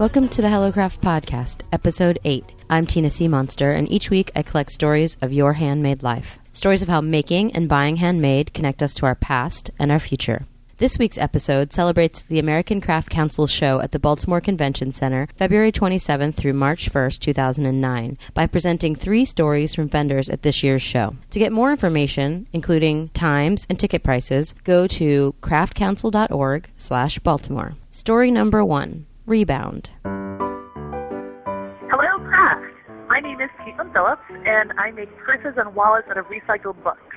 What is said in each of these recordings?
Welcome to the HelloCraft Podcast, Episode 8. I'm Tina C. Monster, and each week I collect stories of your handmade life. Stories of how making and buying handmade connect us to our past and our future. This week's episode celebrates the American Craft Council show at the Baltimore Convention Center, February 27th through March 1st, 2009, by presenting three stories from vendors at this year's show. To get more information, including times and ticket prices, go to craftcouncil.org/baltimore. Story number 1: Rebound. Hello, Craft. My name is Caitlin Phillips, and I make purses and wallets out of recycled books.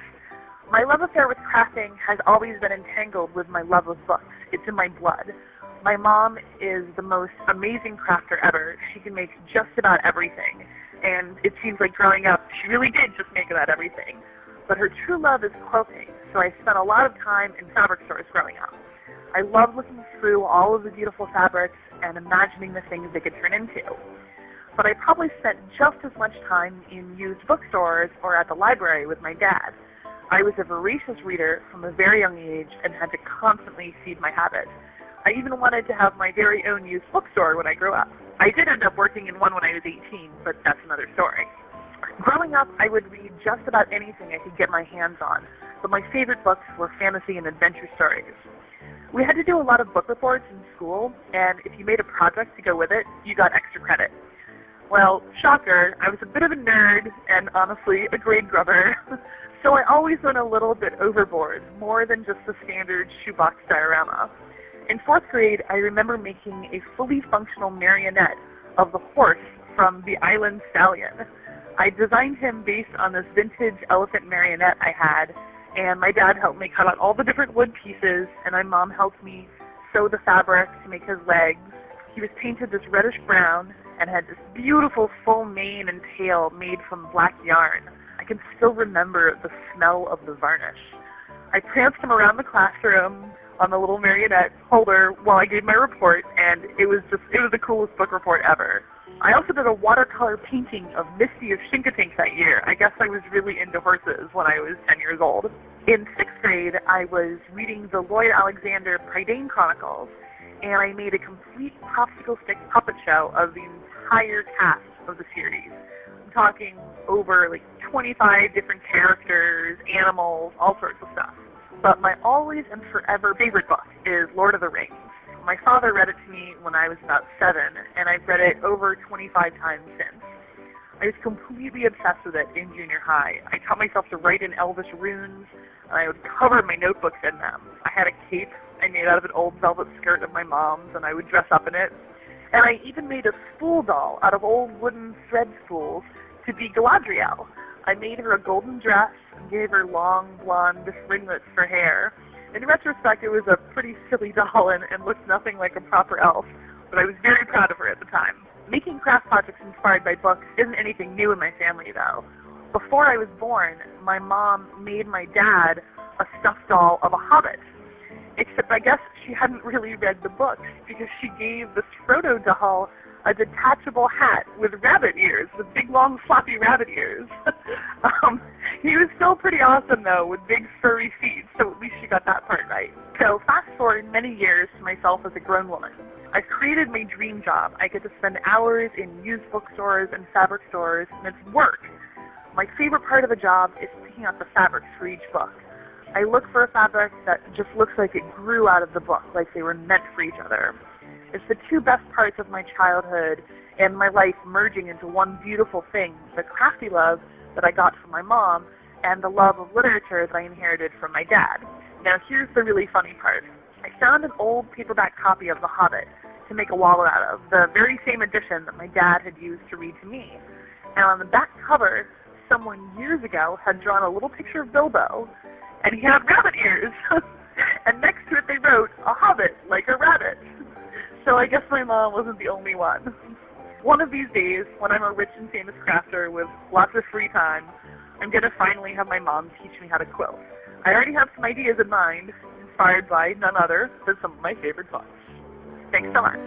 My love affair with crafting has always been entangled with my love of books. It's in my blood. My mom is the most amazing crafter ever. She can make just about everything. And it seems like growing up, she really did just make about everything. But her true love is quilting, so I spent a lot of time in fabric stores growing up. I love looking through all of the beautiful fabrics and imagining the things they could turn into. But I probably spent just as much time in used bookstores or at the library with my dad. I was a voracious reader from a very young age and had to constantly feed my habit. I even wanted to have my very own used bookstore when I grew up. I did end up working in one when I was 18, but that's another story. Growing up, I would read just about anything I could get my hands on, but my favorite books were fantasy and adventure stories. We had to do a lot of book reports in school, and if you made a project to go with it, you got extra credit. Well, shocker, I was a bit of a nerd and honestly a grade grubber. So I always went a little bit overboard, more than just the standard shoebox diorama. In fourth grade, I remember making a fully functional marionette of the horse from the Island Stallion. I designed him based on this vintage elephant marionette I had, and my dad helped me cut out all the different wood pieces, and my mom helped me sew the fabric to make his legs. He was painted this reddish brown and had this beautiful full mane and tail made from black yarn. I can still remember the smell of the varnish. I pranced him around the classroom on the little marionette holder while I gave my report, and it was just, it was the coolest book report ever. I also did a watercolor painting of Misty of Chincoteague that year. I guess I was really into horses when I was 10 years old. In sixth grade, I was reading the Lloyd Alexander Prydain Chronicles, and I made a complete popsicle stick puppet show of the entire cast of the series. I'm talking over like 25 different characters, animals, all sorts of stuff. But my always and forever favorite book is Lord of the Rings. My father read it to me when I was about seven, and I've read it over 25 times since. I was completely obsessed with it in junior high. I taught myself to write in Elvish runes, and I would cover my notebooks in them. I had a cape I made out of an old velvet skirt of my mom's, and I would dress up in it. And I even made a spool doll out of old wooden thread spools to be Galadriel. I made her a golden dress and gave her long blonde ringlets for hair. In retrospect, it was a pretty silly doll and, and looked nothing like a proper elf, but I was very proud of her at the time. Making craft projects inspired by books isn't anything new in my family, though. Before I was born, my mom made my dad a stuffed doll of a hobbit. Except I guess she hadn't really read the books because she gave this Frodo doll a detachable hat with rabbit ears, with big long floppy rabbit ears. um, he was still pretty awesome though, with big furry feet, so least she got that part right. So fast forward many years to myself as a grown woman. I've created my dream job. I get to spend hours in used bookstores and fabric stores, and it's work. My favorite part of the job is picking out the fabrics for each book. I look for a fabric that just looks like it grew out of the book, like they were meant for each other. It's the two best parts of my childhood and my life merging into one beautiful thing the crafty love that I got from my mom and the love of literature that I inherited from my dad. Now, here's the really funny part I found an old paperback copy of The Hobbit to make a wallet out of, the very same edition that my dad had used to read to me. And on the back cover, someone years ago had drawn a little picture of Bilbo, and he had rabbit ears. and next to it, they wrote, A hobbit, like a rabbit. So I guess my mom wasn't the only one. One of these days, when I'm a rich and famous crafter with lots of free time, I'm going to finally have my mom teach me how to quilt. I already have some ideas in mind, inspired by none other than some of my favorite books. Thanks so much.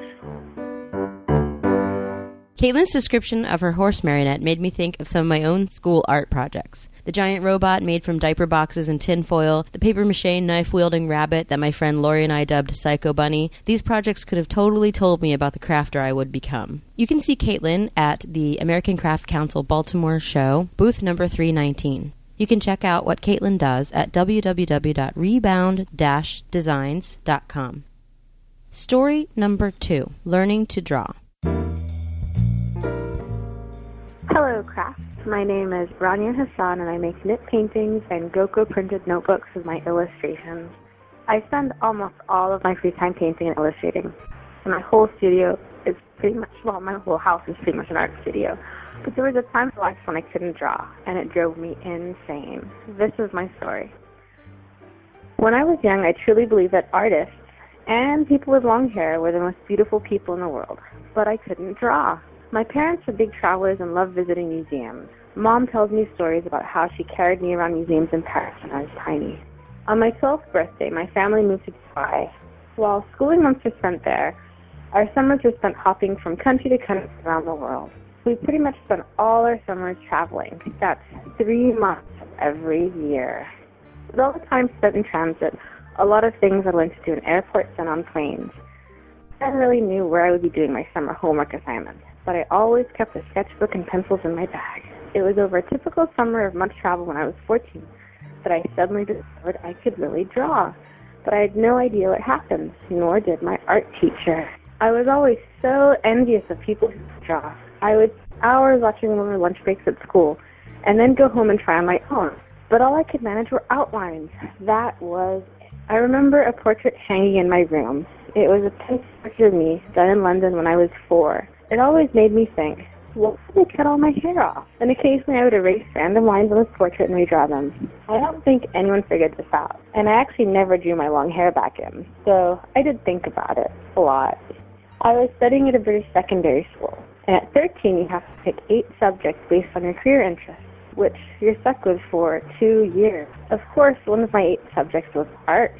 Caitlin's description of her horse marionette made me think of some of my own school art projects. The giant robot made from diaper boxes and tinfoil, the paper mache knife wielding rabbit that my friend Lori and I dubbed Psycho Bunny. These projects could have totally told me about the crafter I would become. You can see Caitlin at the American Craft Council Baltimore show, booth number 319. You can check out what Caitlin does at www.rebound-designs.com. Story number two Learning to Draw. Hello, crafts. My name is Rania Hassan, and I make knit paintings and Gocco printed notebooks with my illustrations. I spend almost all of my free time painting and illustrating. And my whole studio is pretty much, well, my whole house is pretty much an art studio. But there was a time in life when I couldn't draw, and it drove me insane. This is my story. When I was young, I truly believed that artists and people with long hair were the most beautiful people in the world, but I couldn't draw. My parents were big travelers and loved visiting museums. Mom tells me stories about how she carried me around museums in Paris when I was tiny. On my 12th birthday, my family moved to Dubai. While schooling months were spent there, our summers were spent hopping from country to country around the world. We pretty much spent all our summers traveling. That's three months every year. With all the time spent in transit, a lot of things I learned to do in airports and on planes. I never really knew where I would be doing my summer homework assignments, but I always kept a sketchbook and pencils in my bag. It was over a typical summer of much travel when I was 14 that I suddenly discovered I could really draw. But I had no idea what happened, nor did my art teacher. I was always so envious of people who could draw. I would hours watching them over lunch breaks at school, and then go home and try on my own. But all I could manage were outlines. That was it. I remember a portrait hanging in my room. It was a pencil portrait of me done in London when I was four. It always made me think, what if I cut all my hair off? And occasionally I would erase random lines on this portrait and redraw them. I don't think anyone figured this out. And I actually never drew my long hair back in. So I did think about it a lot. I was studying at a British secondary school. And at 13, you have to pick eight subjects based on your career interests, which you're stuck with for two years. Of course, one of my eight subjects was art.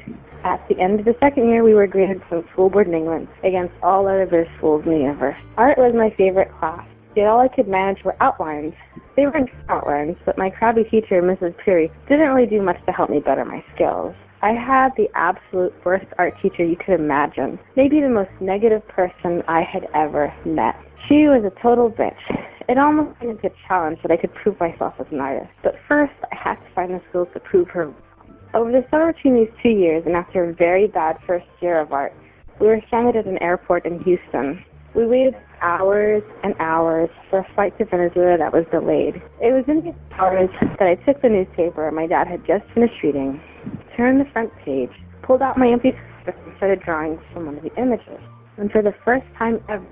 At the end of the second year, we were graded from school board in England against all other schools in the universe. Art was my favorite class. Yet all I could manage were outlines. They were outlines, but my crabby teacher, Mrs. Peary, didn't really do much to help me better my skills. I had the absolute worst art teacher you could imagine. Maybe the most negative person I had ever met. She was a total bitch. It almost seemed a challenge that I could prove myself as an artist. But first, I had to find the skills to prove her. Over the summer between these two years, and after a very bad first year of art, we were stranded at an airport in Houston. We waited hours and hours for a flight to Venezuela that was delayed. It was in these hours that I took the newspaper my dad had just finished reading, turned the front page, pulled out my empty sketchbook, and started drawing from one of the images. And for the first time ever,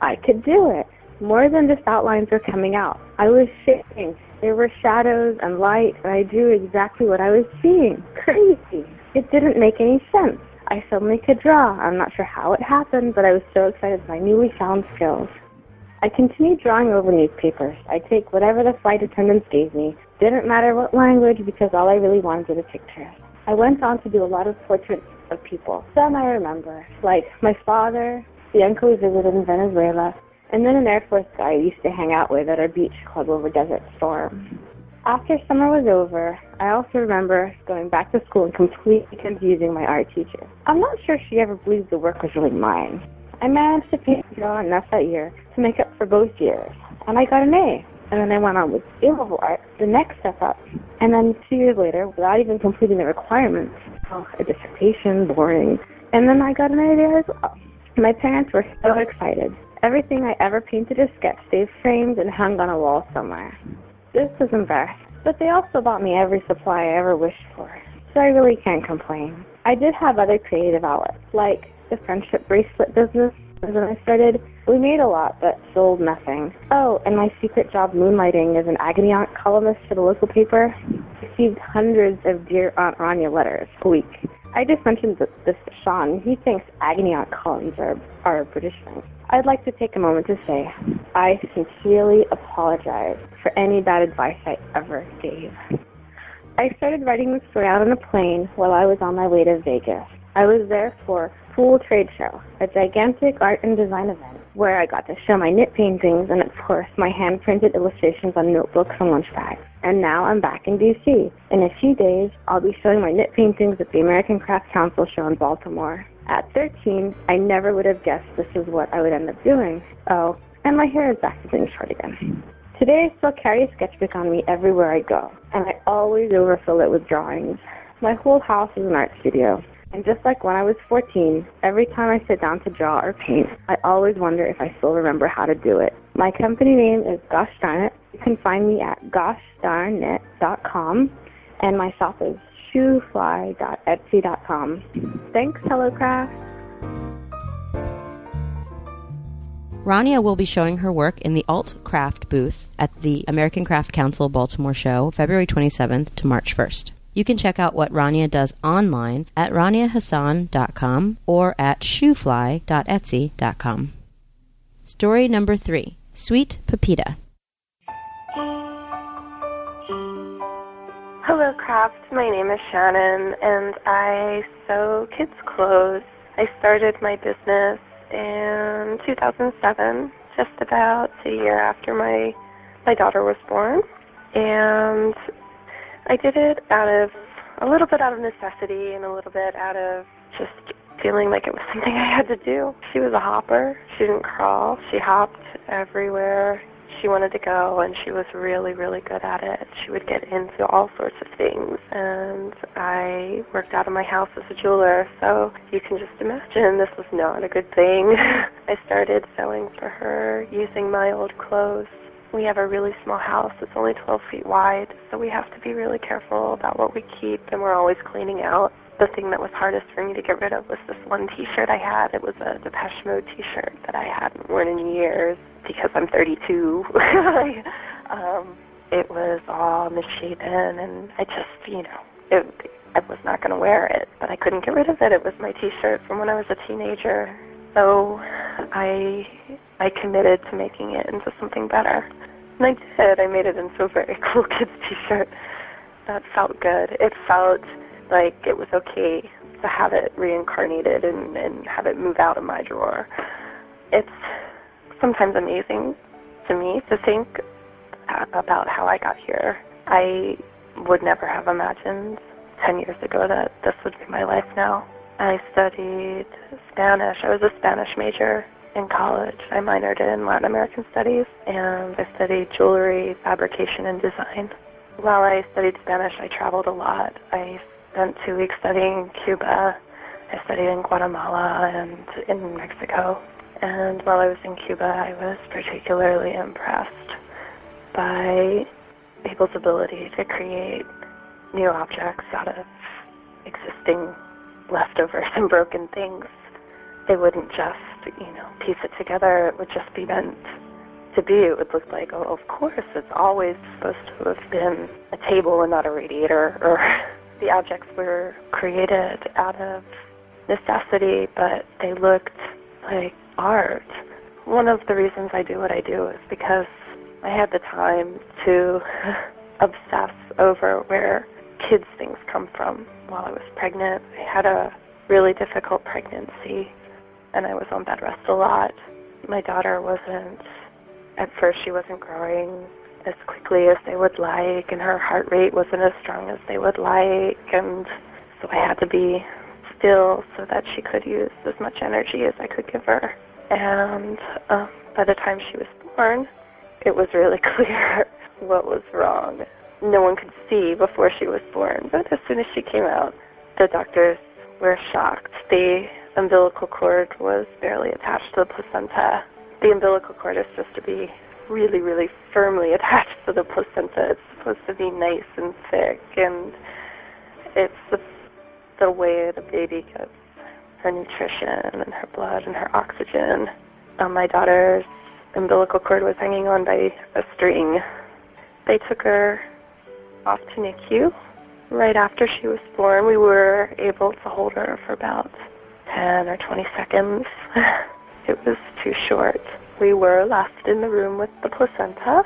I could do it. More than just outlines were coming out. I was shaping. There were shadows and light, and I drew exactly what I was seeing. Crazy. It didn't make any sense. I suddenly could draw. I'm not sure how it happened, but I was so excited my newly found skills. I continued drawing over newspapers. I'd take whatever the flight attendants gave me. Didn't matter what language because all I really wanted was a picture. I went on to do a lot of portraits of people. Some I remember, like my father, the uncle we visited in Venezuela, and then an Air Force guy I used to hang out with at our beach club over Desert Storm. After summer was over, I also remember going back to school and completely confusing my art teacher. I'm not sure she ever believed the work was really mine. I managed to paint and draw enough that year to make up for both years, and I got an A. And then I went on with A-level art, the next step up. And then two years later, without even completing the requirements, oh, a dissertation, boring. And then I got an A there as well. My parents were so excited. Everything I ever painted or sketched, they framed and hung on a wall somewhere. This was embarrassing, but they also bought me every supply I ever wished for, so I really can't complain. I did have other creative outlets, like the friendship bracelet business. When I started, we made a lot, but sold nothing. Oh, and my secret job moonlighting as an agony aunt columnist for the local paper received hundreds of Dear Aunt Rania letters a week. I just mentioned this, Sean. He thinks agony aunt are, are British thing. I'd like to take a moment to say I sincerely apologize for any bad advice I ever gave. I started writing this story out on a plane while I was on my way to Vegas. I was there for Pool Trade Show, a gigantic art and design event. Where I got to show my knit paintings and, of course, my hand printed illustrations on notebooks and lunch bags. And now I'm back in DC. In a few days, I'll be showing my knit paintings at the American Craft Council show in Baltimore. At 13, I never would have guessed this is what I would end up doing. Oh, and my hair is back to being short again. Today, I still carry a sketchbook on me everywhere I go, and I always overfill it with drawings. My whole house is an art studio. And just like when I was 14, every time I sit down to draw or paint, I always wonder if I still remember how to do it. My company name is Gosh Darn Knit. You can find me at goshdarnknit.com, and my shop is shoefly.etsy.com. Thanks, HelloCraft. Rania will be showing her work in the Alt Craft booth at the American Craft Council Baltimore show February 27th to March 1st. You can check out what Rania does online at raniahassan.com or at shoefly.etsy.com. Story number three Sweet Pepita. Hello, Craft. My name is Shannon, and I sew kids' clothes. I started my business in 2007, just about a year after my my daughter was born, and I did it out of a little bit out of necessity and a little bit out of just feeling like it was something I had to do. She was a hopper. She didn't crawl. She hopped everywhere she wanted to go and she was really really good at it she would get into all sorts of things and i worked out of my house as a jeweler so you can just imagine this was not a good thing i started sewing for her using my old clothes we have a really small house. It's only 12 feet wide, so we have to be really careful about what we keep, and we're always cleaning out. The thing that was hardest for me to get rid of was this one T-shirt I had. It was a Depeche Mode T-shirt that I hadn't worn in years because I'm 32. um, it was all misshapen, and I just, you know, it, I was not going to wear it, but I couldn't get rid of it. It was my T-shirt from when I was a teenager. So I I committed to making it into something better. And I did. I made it into a very cool kids t-shirt. That felt good. It felt like it was okay to have it reincarnated and, and have it move out of my drawer. It's sometimes amazing to me to think about how I got here. I would never have imagined 10 years ago that this would be my life now. I studied Spanish. I was a Spanish major in college. I minored in Latin American studies and I studied jewelry, fabrication, and design. While I studied Spanish, I traveled a lot. I spent two weeks studying Cuba. I studied in Guatemala and in Mexico. And while I was in Cuba, I was particularly impressed by people's ability to create new objects out of existing leftovers and broken things. They wouldn't just you know, piece it together, it would just be meant to be. It would look like, oh, of course, it's always supposed to have been a table and not a radiator. Or the objects were created out of necessity, but they looked like art. One of the reasons I do what I do is because I had the time to obsess over where kids' things come from while I was pregnant. I had a really difficult pregnancy and I was on bed rest a lot. My daughter wasn't, at first, she wasn't growing as quickly as they would like, and her heart rate wasn't as strong as they would like, and so I had to be still so that she could use as much energy as I could give her. And uh, by the time she was born, it was really clear what was wrong. No one could see before she was born, but as soon as she came out, the doctors were shocked. They umbilical cord was barely attached to the placenta. The umbilical cord is supposed to be really, really firmly attached to the placenta. It's supposed to be nice and thick, and it's the, the way the baby gets her nutrition and her blood and her oxygen. Um, my daughter's umbilical cord was hanging on by a string. They took her off to NICU right after she was born. We were able to hold her for about 10 or 20 seconds. it was too short. We were left in the room with the placenta.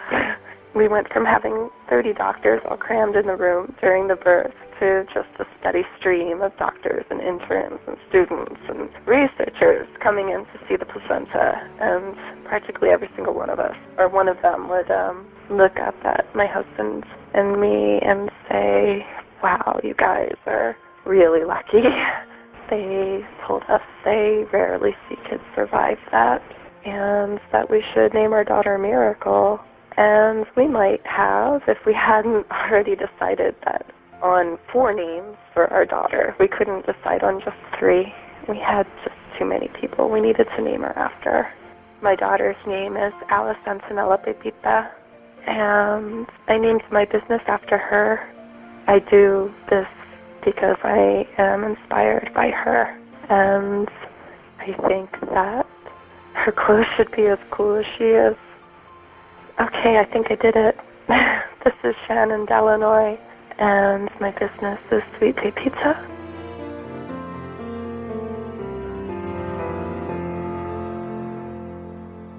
We went from having 30 doctors all crammed in the room during the birth to just a steady stream of doctors and interns and students and researchers coming in to see the placenta. And practically every single one of us, or one of them, would um, look up at my husband and me and say, wow, you guys are really lucky. they told us they rarely see kids survive that and that we should name our daughter Miracle. And we might have if we hadn't already decided that on four names for our daughter. We couldn't decide on just three. We had just too many people we needed to name her after. My daughter's name is Alice Antonella Pepita, and I named my business after her. I do this because I am inspired by her, and I think that her clothes should be as cool as she is. Okay, I think I did it. this is Shannon Delanoy, and my business is Sweet Pepita.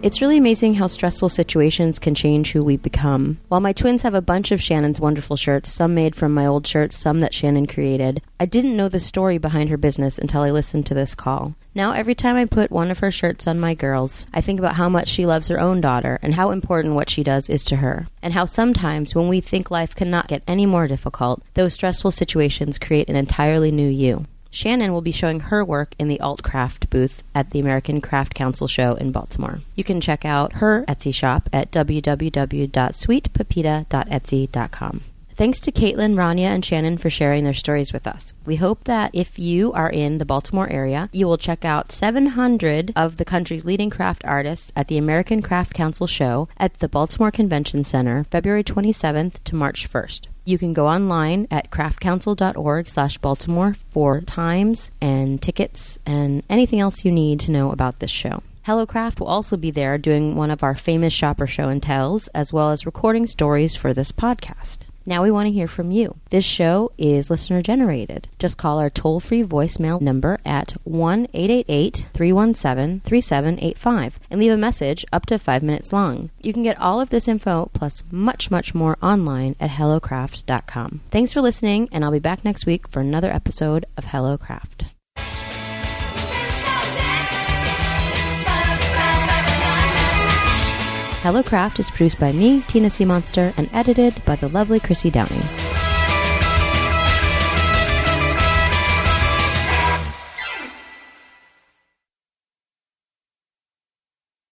It's really amazing how stressful situations can change who we become. While my twins have a bunch of Shannon's wonderful shirts, some made from my old shirts, some that Shannon created, I didn't know the story behind her business until I listened to this call. Now, every time I put one of her shirts on my girls, I think about how much she loves her own daughter and how important what she does is to her. And how sometimes when we think life cannot get any more difficult, those stressful situations create an entirely new you. Shannon will be showing her work in the Alt Craft booth at the American Craft Council show in Baltimore. You can check out her Etsy shop at www.sweetpepita.etsy.com. Thanks to Caitlin, Rania, and Shannon for sharing their stories with us. We hope that if you are in the Baltimore area, you will check out 700 of the country's leading craft artists at the American Craft Council show at the Baltimore Convention Center, February 27th to March 1st. You can go online at craftcouncil.org slash Baltimore for times and tickets and anything else you need to know about this show. HelloCraft will also be there doing one of our famous shopper show and tells, as well as recording stories for this podcast. Now we want to hear from you. This show is listener generated. Just call our toll free voicemail number at 1 888 317 3785 and leave a message up to five minutes long. You can get all of this info plus much, much more online at HelloCraft.com. Thanks for listening, and I'll be back next week for another episode of HelloCraft. Hello Craft is produced by me, Tina C. Monster, and edited by the lovely Chrissy Downing.